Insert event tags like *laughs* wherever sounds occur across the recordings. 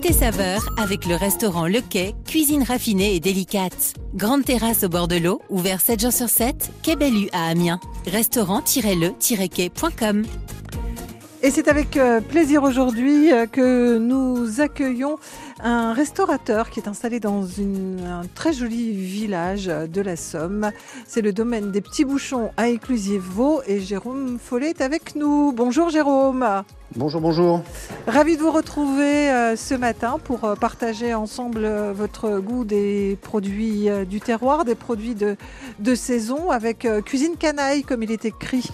Côté saveur, avec le restaurant Le Quai, cuisine raffinée et délicate. Grande terrasse au bord de l'eau, ouvert 7 jours sur 7, Quai Bellu à Amiens. Restaurant-le-quai.com Et c'est avec euh, plaisir aujourd'hui euh, que nous accueillons un restaurateur qui est installé dans un très joli village de la Somme. C'est le domaine des petits bouchons à Éclusier-Vaux et Jérôme Follet est avec nous. Bonjour Jérôme. Bonjour, bonjour. Ravi de vous retrouver euh, ce matin pour euh, partager ensemble euh, votre goût des produits du terroir, des produits de, de saison avec Cuisine Canaille, comme il est écrit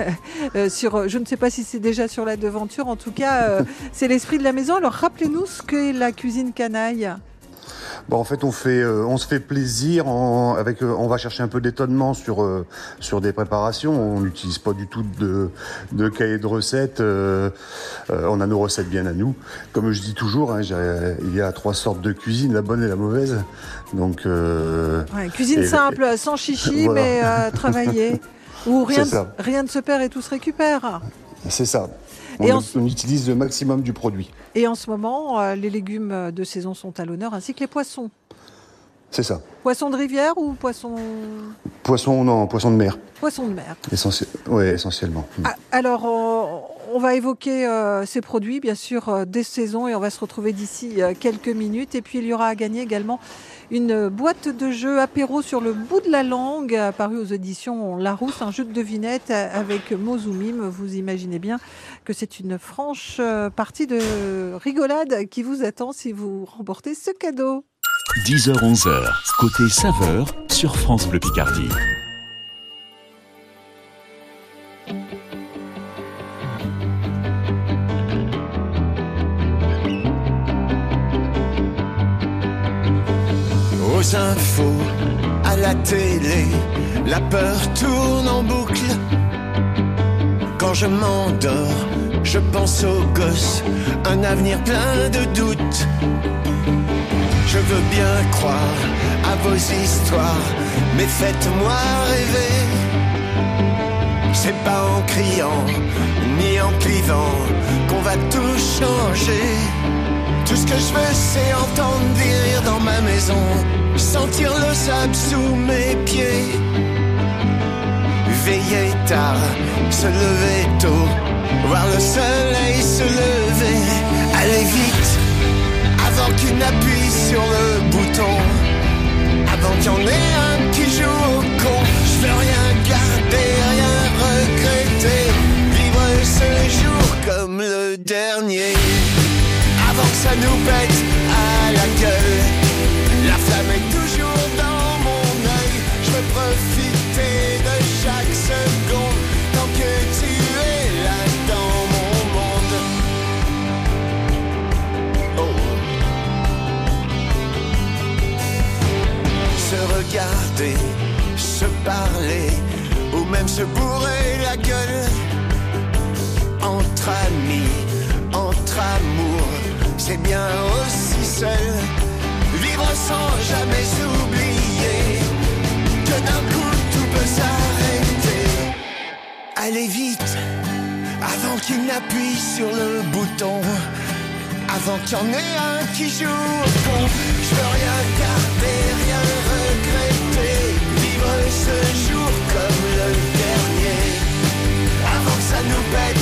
*laughs* sur, je ne sais pas si c'est déjà sur la devanture, en tout cas, c'est l'esprit de la maison. Alors rappelez-nous ce qu'est la Cuisine Canaille. Bon, en fait, on fait, euh, on se fait plaisir. En, avec, euh, on va chercher un peu d'étonnement sur euh, sur des préparations. On n'utilise pas du tout de, de cahier de recettes. on a nos recettes bien à nous. Comme je dis toujours, hein, il y a trois sortes de cuisine, la bonne et la mauvaise. Donc, Ouais, cuisine Et- simple, sans chichi, Voilà. mais travaillée. *laughs* Où rien, rien ne se perd et tout se récupère. c'est ça. Et On, en- on utilise le maximum du produit. Et en ce moment, euh, les légumes de saison sont à l'honneur, ainsi que les poissons. C'est ça. Poissons de rivière ou poissons, Poisson, non, poisson de mer, poissons de mer ouais, essentiellement. Ah, Alors, on, on va évoquer euh, ces produits, bien sûr, euh, des saisons, et on va se retrouver d'ici euh, quelques minutes. Et puis, il y aura à gagner également une boîte de jeux apéro sur le bout de la langue, paru aux éditions Larousse, un jeu de devinette euh, avec Mozoumim. Vous imaginez bien que c'est une franche euh, partie de rigolade qui vous attend si vous remportez ce cadeau. 10h-11h, côté saveur sur France Bleu Picardie. Infos, à la télé, la peur tourne en boucle. Quand je m'endors, je pense aux gosses, un avenir plein de doutes. Je veux bien croire à vos histoires, mais faites-moi rêver. C'est pas en criant, ni en clivant, qu'on va tout changer. Tout ce que je veux, c'est entendre des rires dans ma maison, sentir le sable sous mes pieds. Veiller tard, se lever tôt, voir le soleil se lever. Aller vite, avant qu'il n'appuie sur le bouton, avant qu'il y en ait un qui joue au con. Je veux rien garder, rien regretter, vivre ce jour comme le dernier avant que ça nous pète à la gueule. La flamme est toujours dans mon œil. Je veux profiter de chaque seconde tant que tu es là dans mon monde. Oh. Se regarder, se parler ou même se bourrer la gueule entre amis, entre amour, bien aussi seul. Vivre sans jamais s'oublier que d'un coup tout peut s'arrêter. Allez vite, avant qu'il n'appuie sur le bouton, avant qu'il y en ait un qui joue au con. Je veux rien garder, rien regretter, vivre ce jour comme le dernier avant que ça nous pète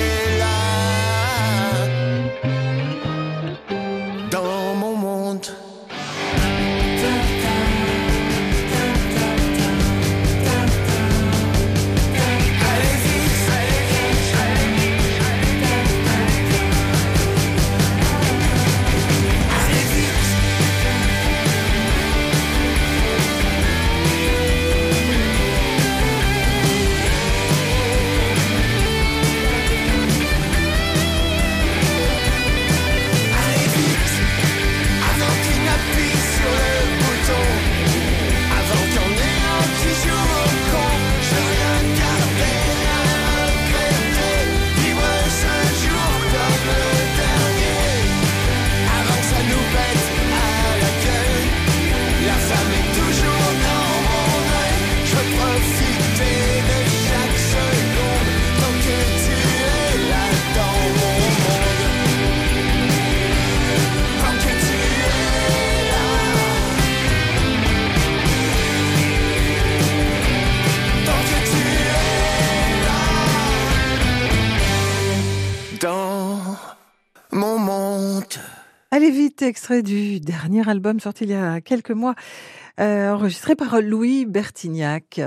Extrait du dernier album sorti il y a quelques mois, euh, enregistré par Louis Bertignac.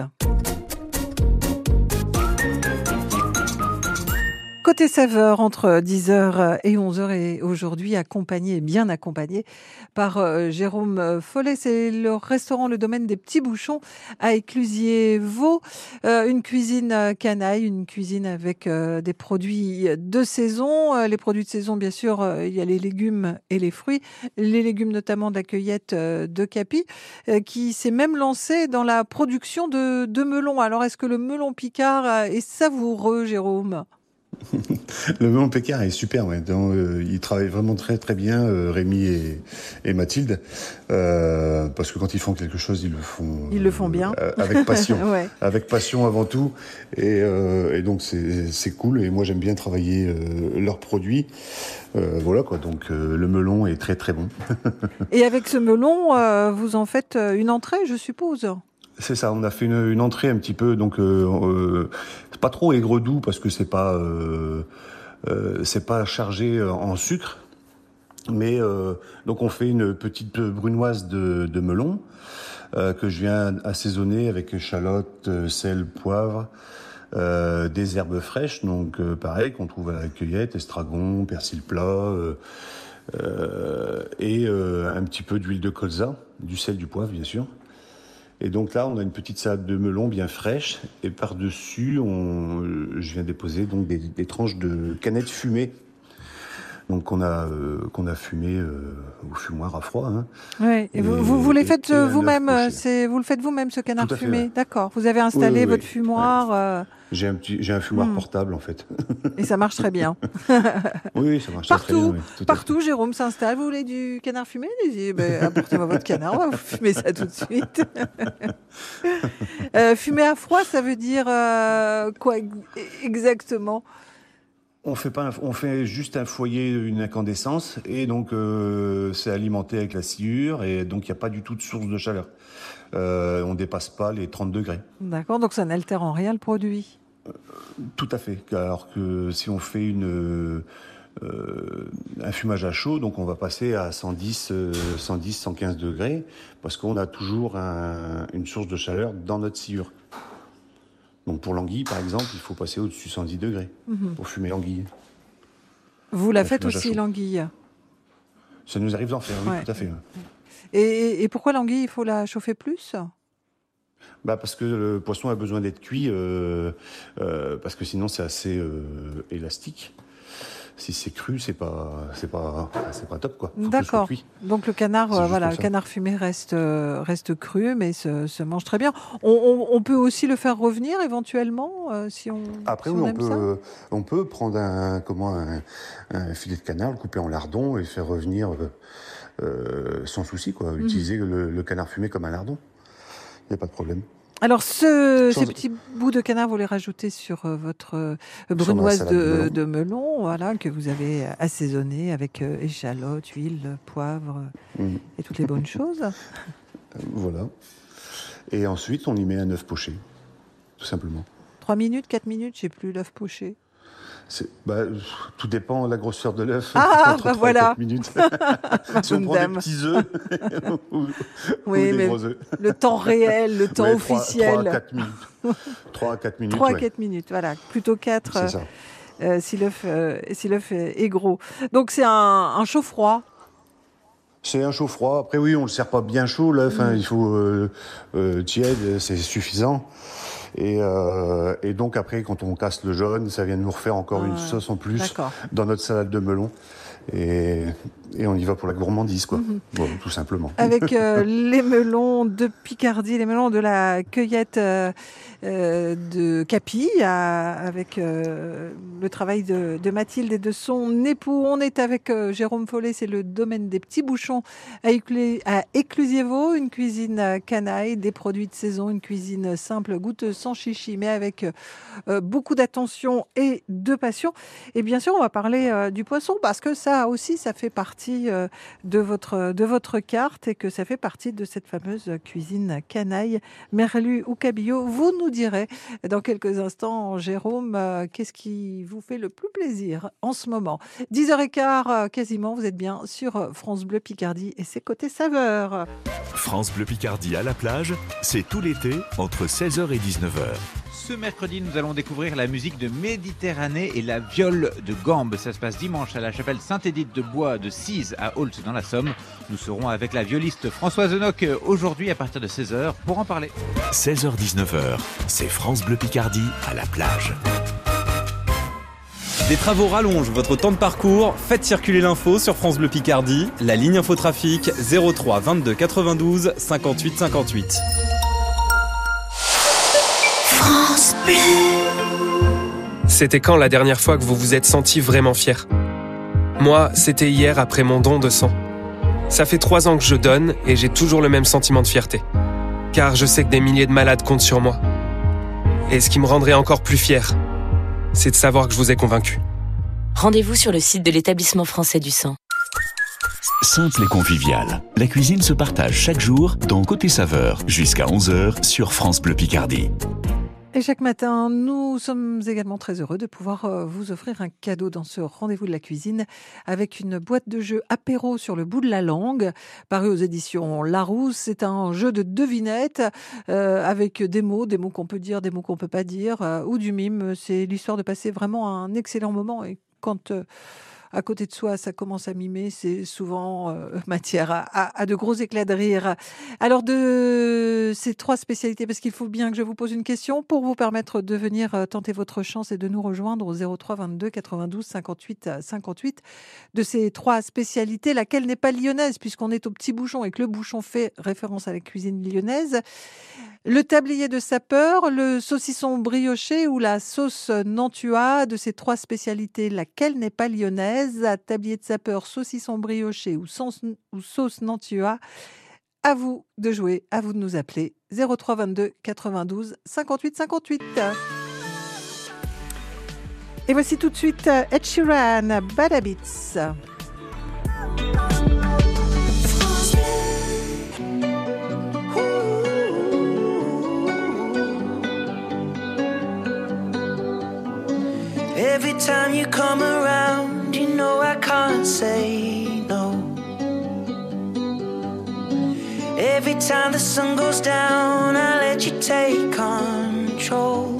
Côté saveur, entre 10h et 11h et aujourd'hui accompagné, bien accompagné par euh, Jérôme Follet. C'est le restaurant Le Domaine des Petits Bouchons à Éclusier-Vaux. Euh, une cuisine canaille, une cuisine avec euh, des produits de saison. les produits de saison, bien sûr, il y a les légumes et les fruits. Les légumes notamment de la cueillette de Capi, qui s'est même lancé dans la production de, de melons. Alors, est-ce que le melon picard est savoureux, Jérôme? *laughs* le melon Pécard est super, ouais. Euh, il travaille vraiment très très bien, euh, Rémi et, Mathilde, euh, parce que quand ils font quelque chose, ils le font. Ils le font bien. avec passion, *laughs* avec passion avant tout, et, donc c'est cool. Et moi j'aime bien travailler leurs produits. voilà quoi, donc le melon est très très bon. *laughs* et avec ce melon, vous en faites une entrée, je suppose? C'est ça, on a fait une, entrée un petit peu, donc euh, euh pas trop aigre doux parce que c'est pas euh, pas chargé en sucre, mais donc on fait une petite brunoise de, de melon que je viens assaisonner avec échalote, sel, poivre, des herbes fraîches, donc pareil qu'on trouve à la cueillette, estragon, persil plat. et un petit peu d'huile de colza, du sel, du poivre bien sûr. Et donc là, on a une petite salade de melon bien fraîche. Et par-dessus, je viens déposer donc des, tranches de canettes fumées. Donc qu'on a euh, qu'on a fumé euh, au fumoir à froid. Hein. Ouais. Et, vous, vous, les faites vous-même, c'est vous le faites vous-même ce canard fumé, d'accord. Vous avez installé votre fumoir. Euh, j'ai un petit, j'ai un fumoir hmm. portable en fait. Et ça marche très bien. *laughs* oui, ça marche partout, très bien. partout, Jérôme s'installe. Vous voulez du canard fumé? Ben, apportez-moi votre canard, on va vous fumer ça tout de suite. *laughs* euh, fumer à froid, ça veut dire euh, quoi exactement? On fait pas, on fait juste un foyer, une incandescence, et donc euh, c'est alimenté avec la sciure, et donc il n'y a pas du tout de source de chaleur. Euh, on dépasse pas les 30 degrés. D'accord, donc ça n'altère en rien le produit? Tout à fait. Alors que si on fait une, euh, un fumage à chaud, donc on va passer à 110, 110 115 degrés, parce qu'on a toujours une source de chaleur dans notre sciure. Donc pour l'anguille, par exemple, il faut passer au-dessus de 110 degrés mhm. pour fumer l'anguille. Vous la faites aussi, l'anguille Ça nous arrive d'en faire, oui, tout à fait. Et, et pourquoi l'anguille, il faut la chauffer plus? Bah parce que le poisson a besoin d'être cuit, euh, euh, parce que sinon c'est assez euh, élastique. Si c'est cru, c'est pas, c'est pas, c'est pas top quoi. D'accord. Donc le canard, voilà, le canard fumé reste reste cru, mais se, se mange très bien. On, on, peut aussi le faire revenir éventuellement si on. Après oui, on, peut, on peut prendre un comment un, filet de canard, le couper en lardons et faire revenir sans souci quoi. Mhm. Utiliser le canard fumé comme un lardon. Il n'y a pas de problème. Alors, ce, ces petits bouts de canard, vous les rajoutez sur euh, votre euh, brunoise de, melon. voilà, que vous avez assaisonné avec euh, échalote, huile, poivre mm. et toutes les bonnes choses. Voilà. Et ensuite, on y met un œuf poché, tout simplement. Trois minutes, quatre minutes, j'ai plus l'œuf poché. Bah, tout dépend de la grosseur de l'œuf. Ah, *laughs* bah voilà. minutes. *laughs* si on prend des petits œufs *laughs* ou, oui, des gros œufs. Le temps réel, le temps officiel. 3 à 4 minutes. 3 à 4 minutes. 3 à 4 minutes, voilà. Plutôt 4 C'est ça. Euh, si l'œuf euh, si est, gros. Donc c'est un, un chaud froid. C'est un chaud froid. Après oui, on le sert pas bien chaud l'œuf. Hein. Mm. il faut euh, euh, tiède, c'est suffisant. Et, euh, et, donc après, quand on casse le jaune, ça vient de nous refaire encore une sauce en plus dans notre salade de melon. Et, et, on y va pour la gourmandise, quoi. Mhm. bon, tout simplement. Avec euh, *laughs* les melons de Picardie, les melons de la cueillette euh, euh de Capi, avec euh, le travail de, de, Mathilde et de son époux. On est avec Jérôme Follet, c'est le domaine des petits bouchons à, à Éclusievo, une cuisine canaille, des produits de saison, une cuisine simple, goûteuse, sans chichi, mais avec beaucoup d'attention et de passion. Et bien sûr, on va parler du poisson parce que ça ça aussi, ça fait partie euh, de votre, de votre carte et que ça fait partie de cette fameuse cuisine canaille, merlu ou cabillaud. Vous nous direz dans quelques instants, Jérôme, euh, qu'est-ce qui vous fait le plus plaisir en ce moment? 10h15 euh, quasiment, vous êtes bien sur France Bleu Picardie et c'est côté saveur. France Bleu Picardie à la plage, c'est tout l'été entre 16h et 19h. Ce mercredi, nous allons découvrir la musique de Méditerranée et la viole de gambe. Ça se passe dimanche à la chapelle Sainte-Édith de Bois de Cise à Holt dans la Somme. Nous serons avec la violiste Françoise Enoch aujourd'hui à partir de 16h pour en parler. 16h-19h, c'est France Bleu Picardie à la plage. Des travaux rallongent votre temps de parcours. Faites circuler l'info sur France Bleu Picardie. La ligne infotrafic 03 22 92 58 58. C'était quand la dernière fois que vous vous êtes senti vraiment fier? Moi, c'était hier après mon don de sang. Ça fait trois ans que je donne et j'ai toujours le même sentiment de fierté. Car je sais que des milliers de malades comptent sur moi. Et ce qui me rendrait encore plus fier, c'est de savoir que je vous ai convaincu. Rendez-vous sur le site de l'établissement français du sang. Simple et convivial. La cuisine se partage chaque jour dans Côté Saveur jusqu'à 11h sur France Bleu Picardie. Et chaque matin, nous sommes également très heureux de pouvoir euh, vous offrir un cadeau dans ce rendez-vous de la cuisine avec une boîte de jeu apéro sur le bout de la langue, paru aux éditions Larousse. C'est un jeu de devinettes euh, avec des mots, des mots qu'on peut dire, des mots qu'on peut pas dire, euh, ou du mime. C'est l'histoire de passer vraiment un excellent moment. Et quand à côté de soi, ça commence à mimer, c'est souvent euh, *laughs* matière à, de gros éclats de rire. Alors, de ces trois spécialités, parce qu'il faut bien que je vous pose une question pour vous permettre de venir euh, tenter votre chance et de nous rejoindre au 03 22 92 58 euh, 58. De ces trois spécialités, laquelle n'est pas lyonnaise, puisqu'on est au petit bouchon et que le bouchon fait référence à la cuisine lyonnaise le tablier de sapeur, le saucisson brioché ou la sauce Nantua. De ces trois spécialités, laquelle n'est pas lyonnaise? Tablier de sapeur, saucisson brioché ou sauce, ou sauce Nantua. À vous de jouer, à vous de nous appeler 03 22 92 58 58. Et voici tout de suite Ed Sheeran, Bad Habits. Every time you come around, you know I can't say no. Every time the sun goes down, I let you take control.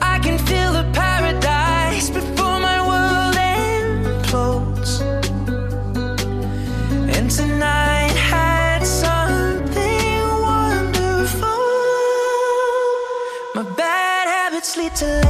I can feel the paradise before to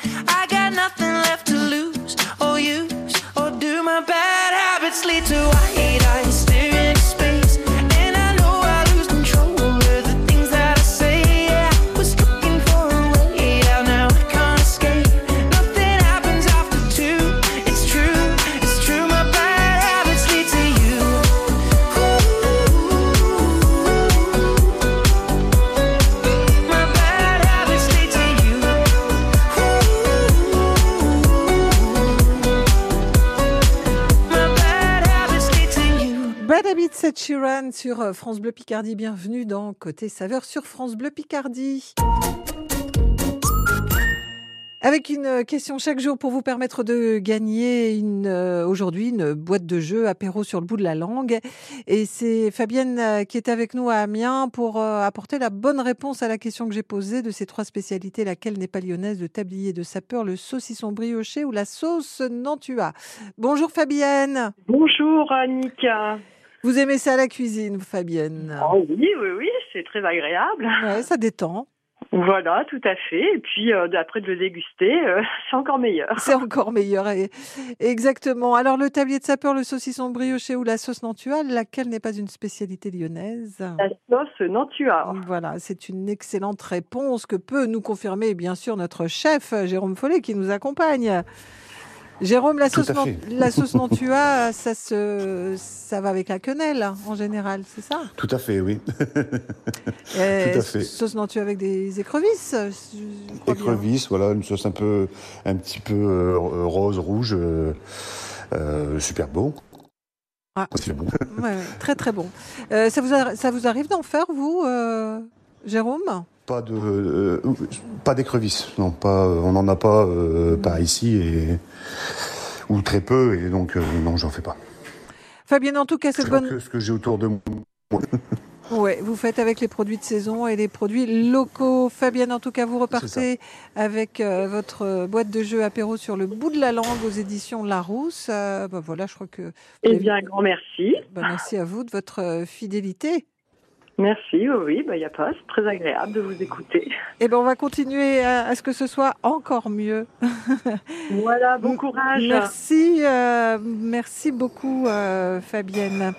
Sheeran sur euh, France Bleu Picardie. Bienvenue dans Côté Saveur sur France Bleu Picardie. Avec une euh, question chaque jour pour vous permettre de gagner une, euh, aujourd'hui une boîte de jeux apéro sur le bout de la langue. Et c'est Fabienne qui est avec nous à Amiens pour apporter la bonne réponse à la question que j'ai posée de ces trois spécialités. Laquelle n'est pas lyonnaise Le tablier de sapeur, le saucisson brioché ou la sauce Nantua? Bonjour Fabienne. Bonjour Annika. Vous aimez ça la cuisine, Fabienne? Oh oui, oui, oui, c'est très agréable. Ouais, ça détend. Voilà, tout à fait. Et puis euh, après de le déguster, euh, *laughs* c'est encore meilleur. C'est encore meilleur. et- Exactement. Alors, le tablier de sapeur, le saucisson brioché ou la sauce Nantua, laquelle n'est pas une spécialité lyonnaise? La sauce Nantua. Voilà, c'est une excellente réponse que peut nous confirmer, bien sûr, notre chef, Jérôme Follet, qui nous accompagne. Jérôme, la sauce, la sauce *laughs* Nantua, ça, se, ça va avec la quenelle, en général, c'est ça? Tout à fait, oui. *laughs* Tout à fait. Sauce Nantua avec des écrevisses je crois bien. Écrevisse, voilà, une sauce un peu, un petit peu euh, rose, rouge, euh, euh, super bon. Ah. C'est bon. Ouais, très très bon. Euh, ça, vous a- ça vous arrive d'en faire, vous, Jérôme? Pas de, euh, pas d'écrevisse, non, pas, on n'en a pas euh, par ici et ou très peu et donc euh, non, j'en fais pas. Fabienne, en tout cas, Je cette bonne. que ce que j'ai autour de moi. *laughs* Ouais, vous faites avec les produits de saison et les produits locaux. Fabienne, en tout cas, vous repartez avec euh, votre euh, boîte de jeux apéro sur le bout de la langue aux éditions Larousse. Euh, bah voilà, je crois que. Eh avez- bien, un grand merci. bah, merci à vous de votre euh, fidélité. Merci, oui, il n'y a pas, c'est très agréable de vous écouter. Et ben, on va continuer à, à ce que ce soit encore mieux. *laughs* Voilà, bon courage. Merci, euh, merci beaucoup, euh, Fabienne.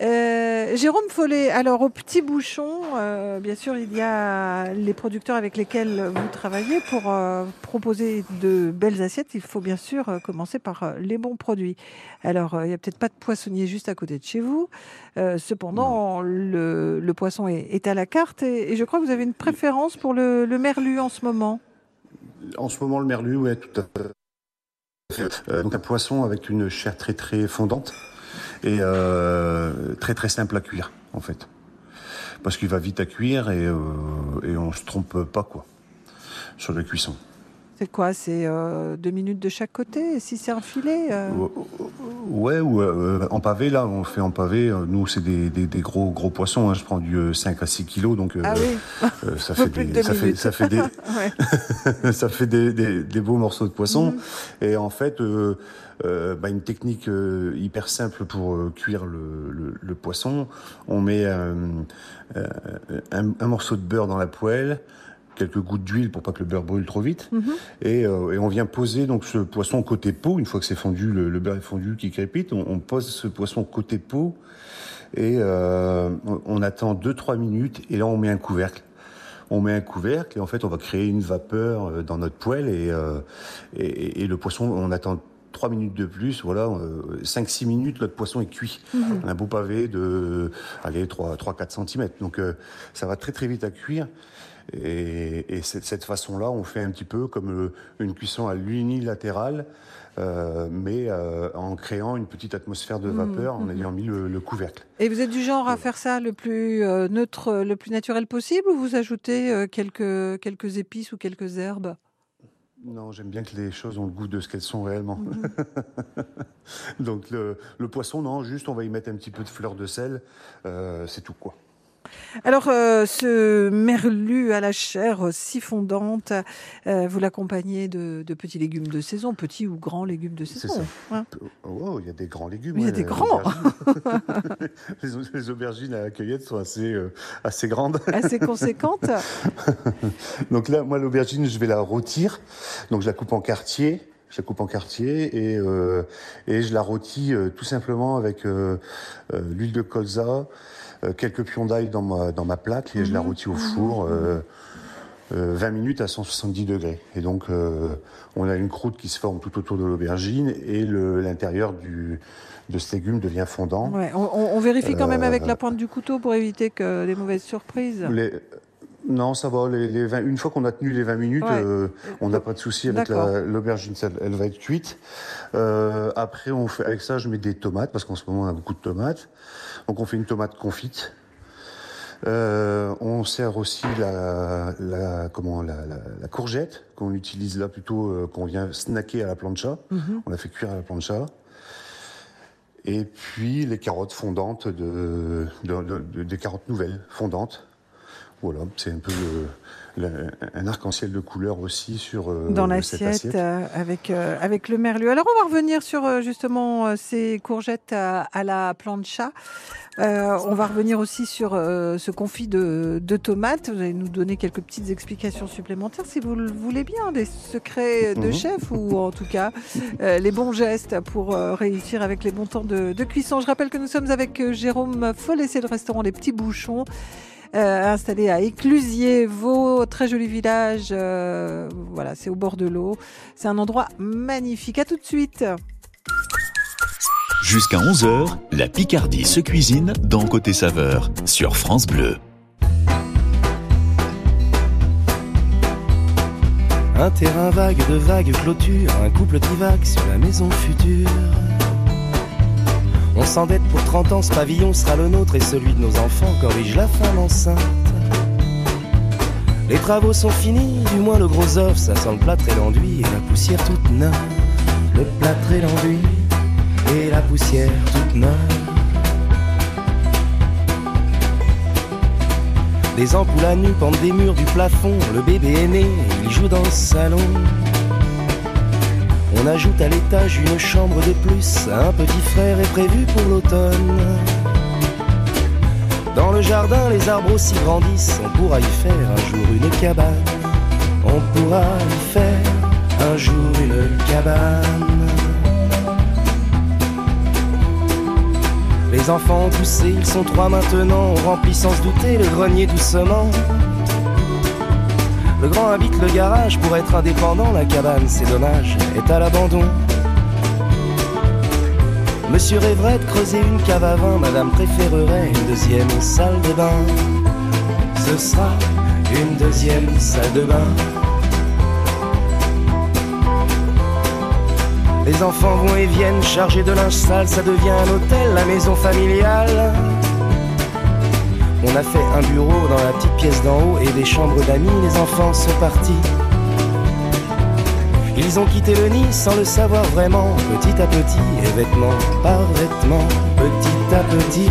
Euh, Jérôme Follet, alors au petit bouchon, euh, bien sûr, il y a les producteurs avec lesquels vous travaillez pour euh, proposer de belles assiettes. Il faut bien sûr commencer par les bons produits. Alors, il n'y a peut-être pas de poissonnier juste à côté de chez vous. Cependant, le, le poisson est, est à la carte et, et je crois que vous avez une préférence pour le, le merlu en ce moment. En ce moment, le merlu, ouais, tout à fait. Donc un poisson avec une chair très très fondante et euh, très très simple à cuire en fait, parce qu'il va vite à cuire et, euh, et on se trompe pas quoi sur la cuisson. C'est quoi C'est euh, deux minutes de chaque côté Si c'est un filet euh, Ouais, ou euh, en pavé là, on fait en pavé. euh, Nous, c'est des, des, des gros gros poissons. hein, je prends du euh, 5 à 6 kilos, donc Ah oui. ça fait *laughs* de des, ça fait minutes. ça fait des *laughs* Ouais. *laughs* ça fait des, beaux morceaux de poisson. Mhm. Et en fait, bah, une technique hyper simple pour cuire le, le, le poisson. On met un, un morceau de beurre dans la poêle, quelques gouttes d'huile pour pas que le beurre brûle trop vite. Mhm. Et, euh, et on vient poser donc ce poisson côté peau. Une fois que c'est fondu, le, le beurre est fondu, qui crépite, on, on pose ce poisson côté peau et euh, on, on attend 2-3 minutes et là on met un couvercle. On met un couvercle et en fait on va créer une vapeur euh, dans notre poêle et, euh, et, le poisson, on attend 3 minutes de plus, voilà, euh, 5-6 minutes, notre poisson est cuit. Mhm. Un beau pavé de allez, 3-4 cm. Donc euh, ça va très très vite à cuire. Et, de cette façon-là, on fait un petit peu comme euh, une cuisson à l'unilatérale, euh, mais euh, en créant une petite atmosphère de Mhm, vapeur, en mhm. ayant mis le, le couvercle. Et vous êtes du genre à faire ça le plus euh, neutre, le plus naturel possible ou vous ajoutez quelques, quelques épices ou quelques herbes? Non, j'aime bien que les choses ont le goût de ce qu'elles sont réellement. *laughs* Donc le, le poisson, non, juste on va y mettre un petit peu de fleur de sel, euh, c'est tout quoi. Alors, euh, ce merlu à la chair si fondante, euh, vous l'accompagnez de, de petits légumes de saison, petits ou grands légumes de saison. hein. Oh, il y a des grands légumes. Il y a ouais, des euh, grands. aubergines. *laughs* les, au- les aubergines à la cueillette sont assez, euh, assez grandes. *laughs* Assez conséquentes. *laughs* Donc là, moi, l'aubergine, je vais la rôtir. Donc je la coupe en quartiers. Je la coupe en quartiers et, euh, et je la rôtis euh, tout simplement avec euh, l'huile de colza, quelques pions d'ail dans ma, dans ma plaque et je la rôtis au mhm, four. mhm. euh, euh, 20 minutes à 170 degrés. Et donc, euh, on a une croûte qui se forme tout autour de l'aubergine et l'intérieur de ce légume devient fondant. Ouais, on, vérifie quand même avec Euh, la pointe du couteau pour éviter que des mauvaises surprises. Les- Non, ça va. Les, les 20 une fois qu'on a tenu les 20 minutes, Ouais. euh, on n'a pas de souci avec la- l'aubergine. ça, Elle va être cuite. Euh, après, on fait, avec ça, je mets des tomates parce qu'en ce moment, on a beaucoup de tomates. Donc, on fait une tomate confite. Euh, on sert aussi la, la, comment, la, la, la courgette qu'on utilise là plutôt, euh, qu'on vient snacker à la plancha. Mhm. On la fait cuire à la plancha. Et puis les carottes fondantes, de, de- de- de- des carottes nouvelles fondantes. Voilà, c'est un peu euh, le- un arc-en-ciel de couleurs aussi sur euh, dans l'assiette euh, avec euh, avec le merlu. Alors on va revenir sur justement ces courgettes à, à la plancha. Euh, on va revenir aussi sur ce confit de, de tomates. Vous allez nous donner quelques petites explications supplémentaires si vous le voulez bien, des secrets de Mhm. chef ou en tout cas les bons gestes pour réussir avec les bons temps de, de cuisson. Je rappelle que nous sommes avec Jérôme Follet, c'est le restaurant Les Petits Bouchons. Euh, installé à Éclusier, Vaux, très joli village. euh, voilà, c'est au bord de l'eau. C'est un endroit magnifique. À tout de suite. Jusqu'à 11h, la Picardie se cuisine dans Côté Saveur sur France Bleu. Un terrain vague de vagues clôtures, un couple divague sur la maison future. On s'endette pour 30 ans, ce pavillon sera le nôtre et celui de nos enfants corrige la femme enceinte. Les travaux sont finis, du moins le gros œuf, ça sent le plâtre et l'enduit et la poussière toute neuve. Le plâtre et l'enduit et la poussière toute neuve. Des ampoules à nu pendent des murs du plafond. Le bébé est né, il joue dans le salon. Ajoute à l'étage une chambre de plus. Un petit frère est prévu pour l'automne. Dans le jardin, les arbres aussi grandissent. On pourra y faire un jour une cabane. On pourra y faire un jour une cabane. Les enfants ont poussé, ils sont trois maintenant. On remplit sans se douter le grenier doucement. Le grand habite le garage pour être indépendant. La cabane, c'est dommage, est à l'abandon. Monsieur rêverait de creuser une cave à vin. Madame préférerait une deuxième salle de bain. Ce sera une deuxième salle de bain. Les enfants vont et viennent chargés de linge sale, ça devient un hôtel, la maison familiale. On a fait un bureau dans la petite pièce d'en haut et des chambres d'amis, les enfants sont partis. Ils ont quitté le nid sans le savoir vraiment, petit à petit, et vêtement par vêtement, petit à petit,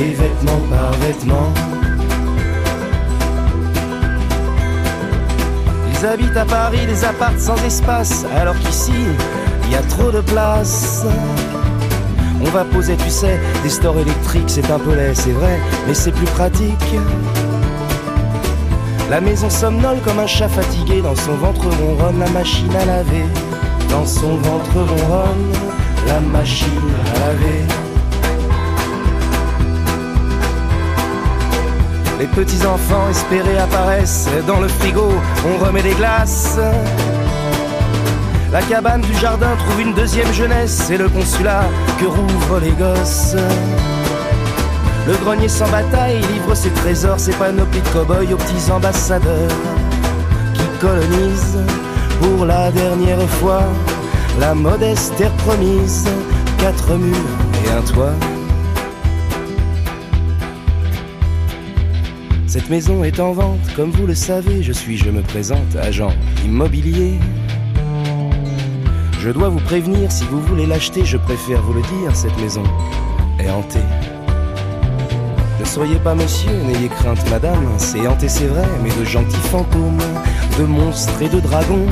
et vêtement par vêtement. Ils habitent à Paris des apparts sans espace, alors qu'ici, il y a trop de place. On va poser, tu sais, des stores électriques, c'est un peu laid, c'est vrai, mais c'est plus pratique. La maison somnole comme un chat fatigué, dans son ventre ronronne la machine à laver. Dans son ventre ronronne la machine à laver. Les petits enfants espérés apparaissent dans le frigo, on remet des glaces. La cabane du jardin trouve une deuxième jeunesse, c'est le consulat que rouvrent les gosses. Le grenier sans bataille livre ses trésors, ses panoplies de cow-boys aux petits ambassadeurs qui colonisent pour la dernière fois la modeste terre promise, quatre murs et un toit. Cette maison est en vente, comme vous le savez, je suis, je me présente, agent immobilier. Je dois vous prévenir, si vous voulez l'acheter, je préfère vous le dire, cette maison est hantée. Ne soyez pas monsieur, n'ayez crainte madame, c'est hanté c'est vrai, mais de gentils fantômes, de monstres et de dragons,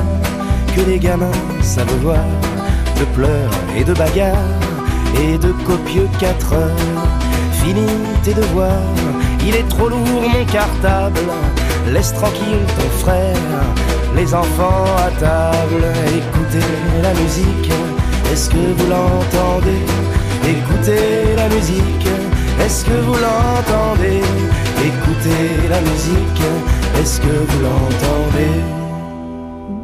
que les gamins savent voir, de pleurs et de bagarres, et de copieux quatre heures. Fini tes devoirs, il est trop lourd mon cartable, laisse tranquille ton frère, les enfants à table, écoutez la musique, est-ce que vous l'entendez? Écoutez la musique, est-ce que vous l'entendez? Écoutez la musique, est-ce que vous l'entendez?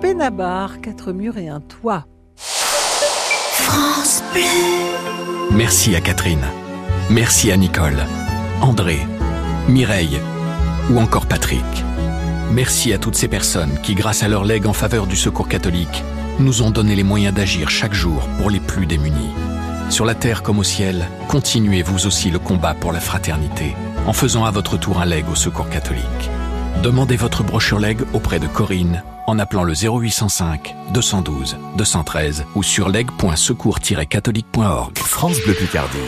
Benabar, quatre murs et un toit. France Bleu. Merci à Catherine. Merci à Nicole, André, Mireille ou encore Patrick. Merci à toutes ces personnes qui, grâce à leur legs en faveur du secours catholique, nous ont donné les moyens d'agir chaque jour pour les plus démunis. Sur la terre comme au ciel, continuez vous aussi le combat pour la fraternité en faisant à votre tour un leg au secours catholique. Demandez votre brochure leg auprès de Corinne en appelant le 0805 212 213 ou sur leg.secours-catholique.org. France Bleu Picardie,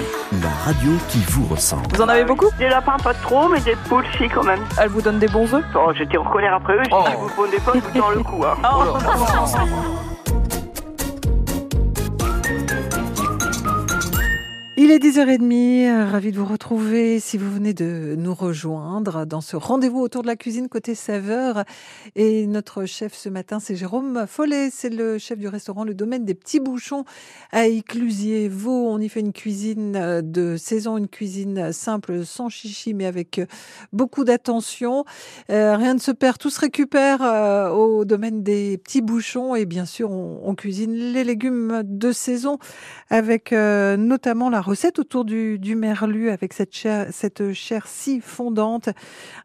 la radio qui vous ressemble. Vous en avez beaucoup? Des lapins, pas trop, mais des poules, si, quand même. Elles vous donnent des bons œufs? Oh, j'étais en colère après eux, j'ai dit, vous prenez pas, je vous tends le cou. Hein. *laughs* Il est 10h30, euh, ravi de vous retrouver si vous venez de nous rejoindre dans ce rendez-vous autour de la cuisine côté saveur. Et notre chef ce matin, c'est Jérôme Follet, c'est le chef du restaurant Le Domaine des Petits Bouchons à Éclusier, Vaux. On y fait une cuisine euh, de saison, une cuisine simple, sans chichi, mais avec euh, beaucoup d'attention. Euh, rien ne se perd, tout se récupère au Domaine des Petits Bouchons. Et bien sûr, on, cuisine les légumes de saison avec notamment la recette autour du, du merlu avec cette chair, cette chair si fondante,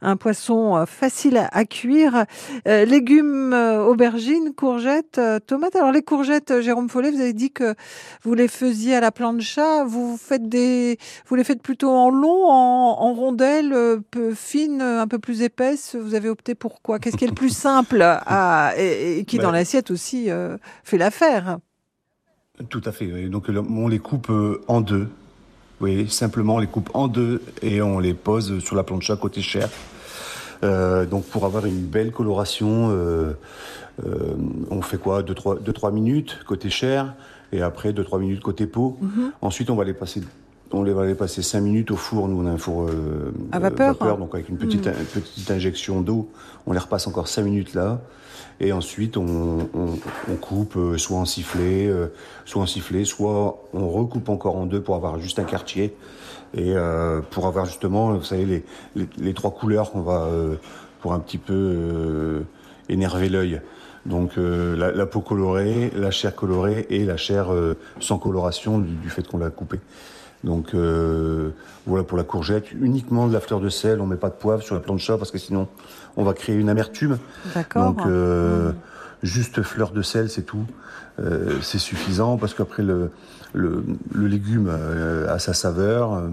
un poisson euh, facile à, à cuire, Euh, légumes, euh, aubergines, courgettes, euh, tomates. Alors les courgettes, euh, Jérôme Follet, vous avez dit que vous les faisiez à la plancha. Vous faites des, vous les faites plutôt en long, en, en rondelles, euh, peu fines, un peu plus épaisses. Vous avez opté pour quoi? Qu'est-ce qui est le plus simple à, et, et qui *laughs* Ben- dans l'assiette aussi euh, fait l'affaire? Tout à fait. oui. Donc on les coupe euh, en deux. Oui, simplement on les coupe en deux et on les pose sur la plancha côté chair. Euh, donc pour avoir une belle coloration, euh, euh, on fait quoi? 2-3 minutes côté chair et après 2-3 minutes côté peau. Mhm. Ensuite on va les passer on les va les passer 5 minutes au four. Nous on a un four euh, À euh, vapeur, hein. donc avec une petite, une petite injection d'eau. On les repasse encore 5 minutes là. Et ensuite, on, coupe euh, soit en sifflet, euh, soit en sifflet, soit on recoupe encore en deux pour avoir juste un quartier. Et euh, pour avoir justement, vous savez, les, les, trois couleurs qu'on va, pour un petit peu énerver l'œil. Donc la, peau colorée, la chair colorée et la chair sans coloration du, du fait qu'on l'a coupée. Donc euh, voilà pour la courgette, uniquement de la fleur de sel, on met pas de poivre sur la plancha parce que sinon on va créer une amertume. D'accord. Donc euh, juste fleur de sel, c'est tout. Euh, c'est suffisant parce qu'après le, le, le légume euh, a sa saveur euh,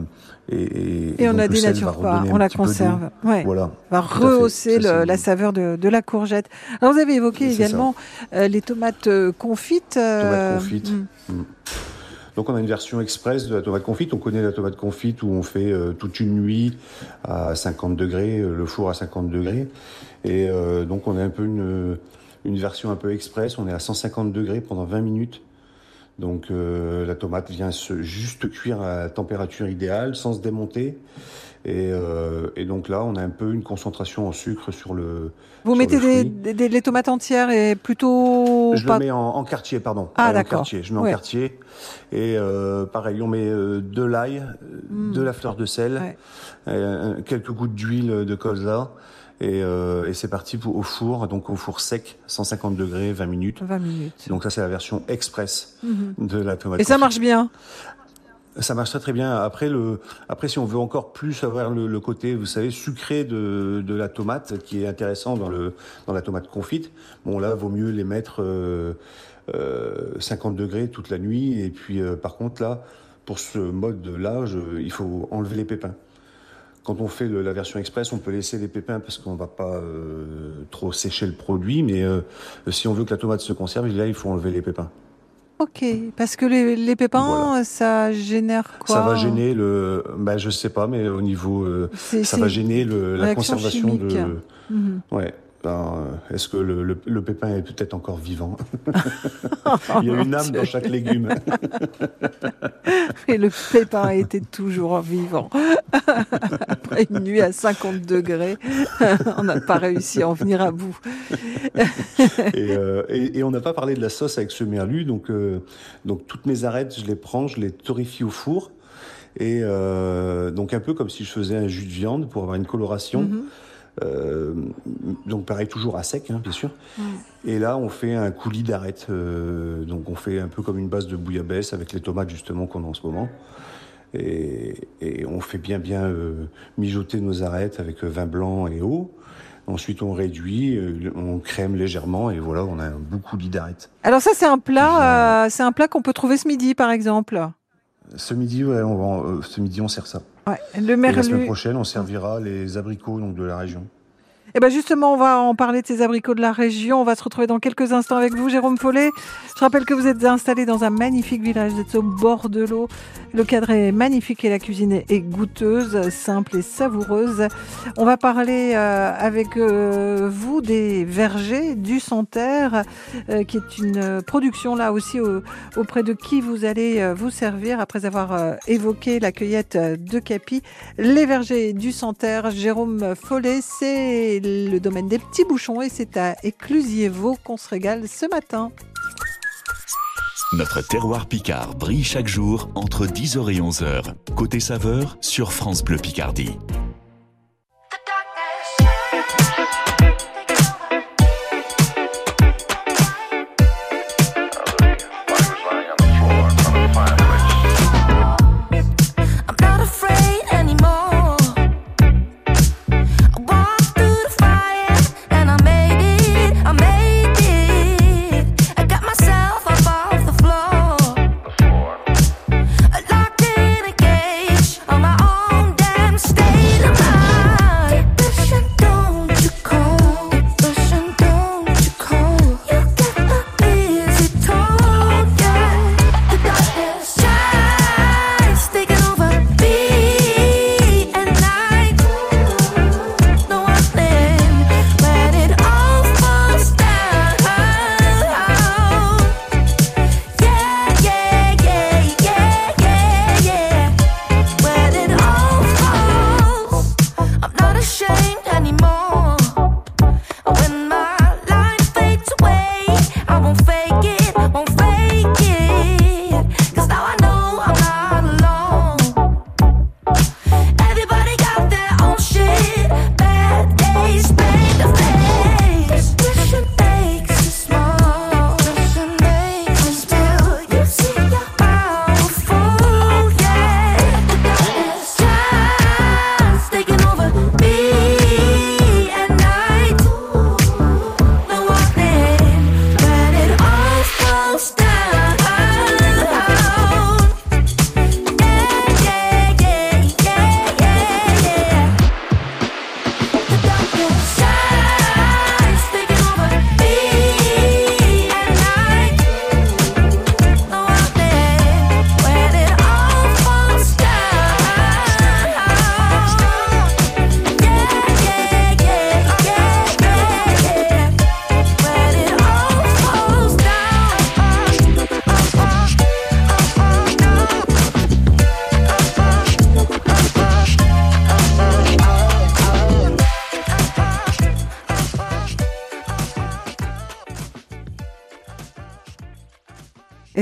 et, et, Et on la dénature pas, on la conserve. Ouais. Voilà. va rehausser le- la saveur de, de la courgette. Alors vous avez évoqué également euh, les tomates confites. euh, Tomate confite. hmm. Donc on a une version express de la tomate confite. On connaît la tomate confite où on fait euh, toute une nuit à 50 degrés, euh, le four à 50 degrés. Et euh, donc on a un peu une, version un peu express. On est à 150 degrés pendant 20 minutes. Donc la tomate vient se juste cuire à température idéale sans se démonter. Et, euh, et donc là, on a un peu une concentration en sucre sur le. Vous sur mettez le des, les tomates entières et plutôt Je pas... le mets en, en quartier, pardon. Ah, d'accord. Je mets Ouais. en quartier. Et euh, pareil, on met euh, de l'ail, euh, Mm. de la fleur de sel, quelques gouttes d'huile de colza. Et, euh, et c'est parti pour, au four, donc au four sec, 150 degrés, 20 minutes. 20 minutes. Donc ça, c'est la version express Mhm. de la tomate. Et ça marche bien? Ça marche très très bien. Après, après si on veut encore plus avoir le, côté, vous savez, sucré de, de la tomate, qui est intéressant dans, le, dans la tomate confite, bon là, vaut mieux les mettre euh, euh, 50 degrés toute la nuit. Et puis, euh, par contre, là, pour ce mode-là, je- il faut enlever les pépins. Quand on fait la version express, on peut laisser les pépins parce qu'on va pas euh, trop sécher le produit. Mais euh, si on veut que la tomate se conserve, là, il faut enlever les pépins. Ok, parce que les, les pépins, ça génère quoi Ça va gêner le, bah, je sais pas, mais au niveau, euh, ça va gêner le, la conservation de. Ouais. Ben, euh, Est-ce que le, le- le pépin est peut-être encore vivant *laughs* Il y a une âme dans chaque légume. *laughs* Et le pépin était toujours vivant. *laughs* Après une nuit à 50 degrés, on n'a pas réussi à en venir à bout. et, euh, et- et on n'a pas parlé de la sauce avec ce merlu, donc, euh, donc toutes mes arêtes, je les prends, je les torréfie au four. Et euh, donc un peu comme si je faisais un jus de viande pour avoir une coloration. Mhm. Euh, donc pareil, toujours à sec, hein, bien sûr. Et là, on fait un coulis d'arêtes. euh, donc on fait un peu comme une base de bouillabaisse avec les tomates justement qu'on a en ce moment. Et, et on fait bien bien euh, mijoter nos arêtes avec euh, vin blanc et eau. Ensuite, on réduit, on crème légèrement et voilà, on a un beau coulis d'arêtes. Alors ça, c'est un plat, c'est un plat qu'on peut trouver ce midi, par exemple. Ce midi, ouais, on va, euh, ce midi, on sert ça. Ouais, le Et la semaine merlu. prochaine, on servira les abricots donc de la région. Eh ben justement, on va en parler de ces abricots de la région. On va se retrouver dans quelques instants avec vous, Jérôme Follet. Je rappelle que vous êtes installé dans un magnifique village. Vous êtes au bord de l'eau. Le cadre est magnifique et la cuisine est- goûteuse, simple et savoureuse. On va parler euh, avec euh, vous des vergers du Santerre, euh, qui est une production là aussi au- auprès de qui vous allez vous servir après avoir évoqué la cueillette de Capi. Les vergers du Santerre, Jérôme Follet, c'est le domaine des petits bouchons et c'est à Éclusier-Vaux qu'on se régale ce matin. Notre terroir Picard brille chaque jour entre 10h et 11h. Côté saveur sur France Bleu Picardie.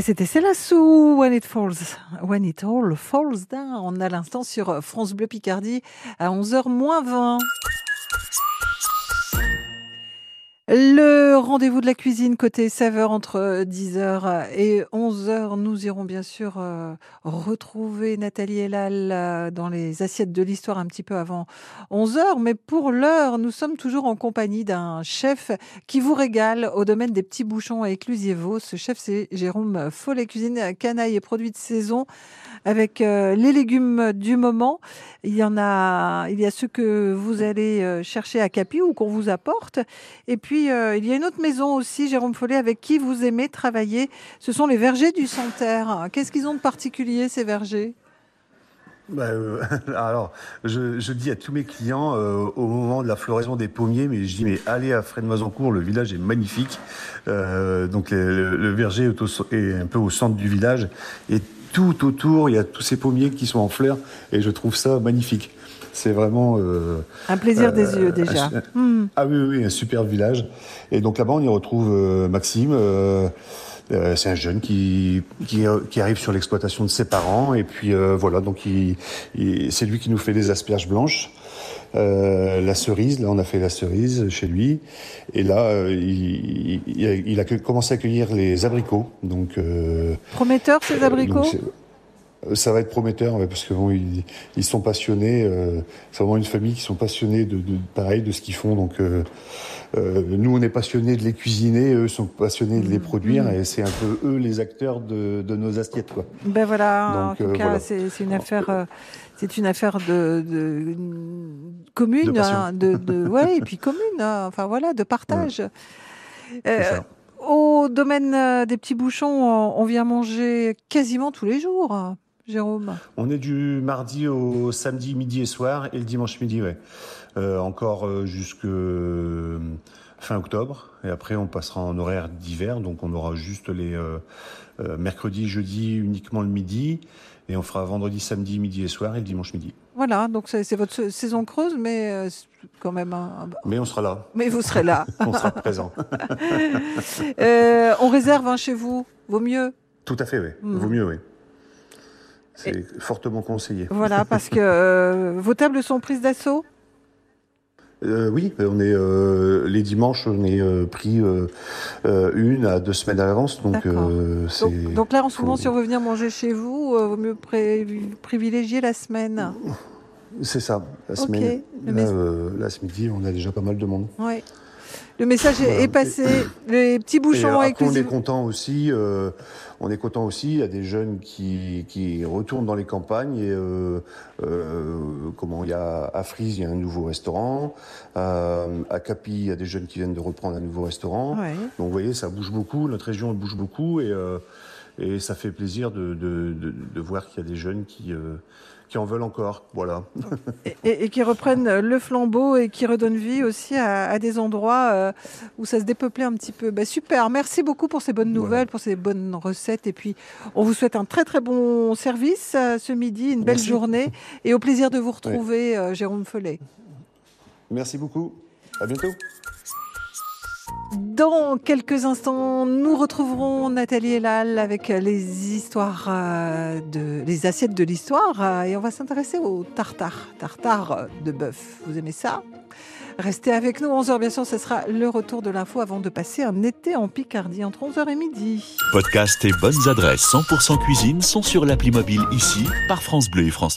C'était Célassou, When It Falls, When It All Falls Down. On a l'instant sur France Bleu Picardie à 11h moins 20. Le rendez-vous de la cuisine côté saveur entre 10h et 11h. Nous irons bien sûr euh, retrouver Nathalie Elal euh, dans les assiettes de l'histoire un petit peu avant 11h. Mais pour l'heure, nous sommes toujours en compagnie d'un chef qui vous régale au domaine des petits bouchons à Éclusier-Vaux. Ce chef, c'est Jérôme Follet, cuisine canaille et produits de saison avec euh, les légumes du moment. Il y en a, il y a ceux que vous allez euh, chercher à Capi ou qu'on vous apporte. Euh, il y a une autre maison aussi, Jérôme Follet, avec qui vous aimez travailler. Ce sont les vergers du Santerre. Qu'est-ce qu'ils ont de particulier, ces vergers? Bah, euh, *laughs* alors, je, dis à tous mes clients euh, au moment de la floraison des pommiers, mais je dis mais allez à Fresnes-Mazancourt, le village est magnifique. Donc le, verger est, est un peu au centre du village et tout autour il y a tous ces pommiers qui sont en fleurs et je trouve ça magnifique. C'est vraiment euh, Un plaisir des euh, yeux, déjà. un- Hmm. ah oui, oui, un super village. Et donc là-bas, on y retrouve euh, Maxime. c'est un jeune qui, qui, qui arrive sur l'exploitation de ses parents. Et puis voilà, donc il, il- c'est lui qui nous fait les asperges blanches. Euh, la cerise, là on a fait la cerise chez lui. Et là, euh, il, il, a, il a que- commencé à cueillir les abricots. Donc, euh, Prometteur, ces abricots? donc, ça va être prometteur ouais, parce que bon, ils, ils sont passionnés. euh, c'est vraiment une famille qui sont passionnés de, de pareil de ce qu'ils font. Donc euh, euh, nous on est passionnés de les cuisiner, eux sont passionnés de les produire Mmh. et c'est un peu eux les acteurs de, de nos assiettes quoi. Ben voilà, en Donc, tout euh, cas, voilà. c'est une affaire, euh, c'est une affaire de, de- commune, De hein, *laughs* ouais, et puis commune, hein, enfin voilà, de partage. Euh, au domaine euh, des petits bouchons, on, vient manger quasiment tous les jours, Jérôme. On est du mardi au samedi midi et soir et le dimanche midi ouais. Euh, encore euh, jusque euh, fin octobre et après on passera en horaire d'hiver donc on aura juste les euh, mercredi jeudi uniquement le midi et on fera vendredi samedi midi et soir et le dimanche midi. Voilà, donc c'est votre sa- saison creuse, mais euh, c'est quand même un- Mais on sera là. Mais vous serez là. *laughs* on sera présent. *laughs* Euh, on réserve hein, chez vous, vaut mieux? Tout à fait, oui. Mm. Vaut mieux, oui. C'est fortement conseillé. Voilà, *laughs* parce que euh, vos tables sont prises d'assaut? Euh, oui, on est euh, les dimanches, on est euh, pris une à deux semaines à l'avance, donc. Donc, donc là, en ce moment, si on veut venir manger chez vous, vaut mieux pré- privilégier la semaine. C'est ça. La semaine. Là, euh, là, ce midi, on a déjà pas mal de monde. Ouais. Le message est- Voilà. est passé. Les petits Et, bouchons avec on est content aussi. euh, on est content aussi. Il y a des jeunes qui, qui retournent dans les campagnes et euh, euh, comment il y a à Frise, il y a un nouveau restaurant. À, Capi, il y a des jeunes qui viennent de reprendre un nouveau restaurant. Ouais. Donc vous voyez, ça bouge beaucoup. Notre région bouge beaucoup et et ça fait plaisir de, de, de, de voir qu'il y a des jeunes qui qui en veulent encore. Voilà. et, et qui reprennent le flambeau et qui redonnent vie aussi à, à des endroits euh, où ça se dépeuplait un petit peu. Bah, super, merci beaucoup pour ces bonnes nouvelles, pour ces bonnes recettes. Et puis, on vous souhaite un très très bon service euh, ce midi, une belle Merci. journée et au plaisir de vous retrouver, euh, Jérôme Follet. Merci beaucoup. À bientôt. Dans quelques instants, nous retrouverons Nathalie Elal avec les histoires euh, de les assiettes de l'histoire euh, et on va s'intéresser au tartare, tartare de bœuf. Vous aimez ça? Restez avec nous 11h bien sûr, ce sera le retour de l'info avant de passer un été en Picardie entre 11h et midi. Podcast et bonnes adresses 100% cuisine sont sur l'appli mobile ici par France Bleu et France 3.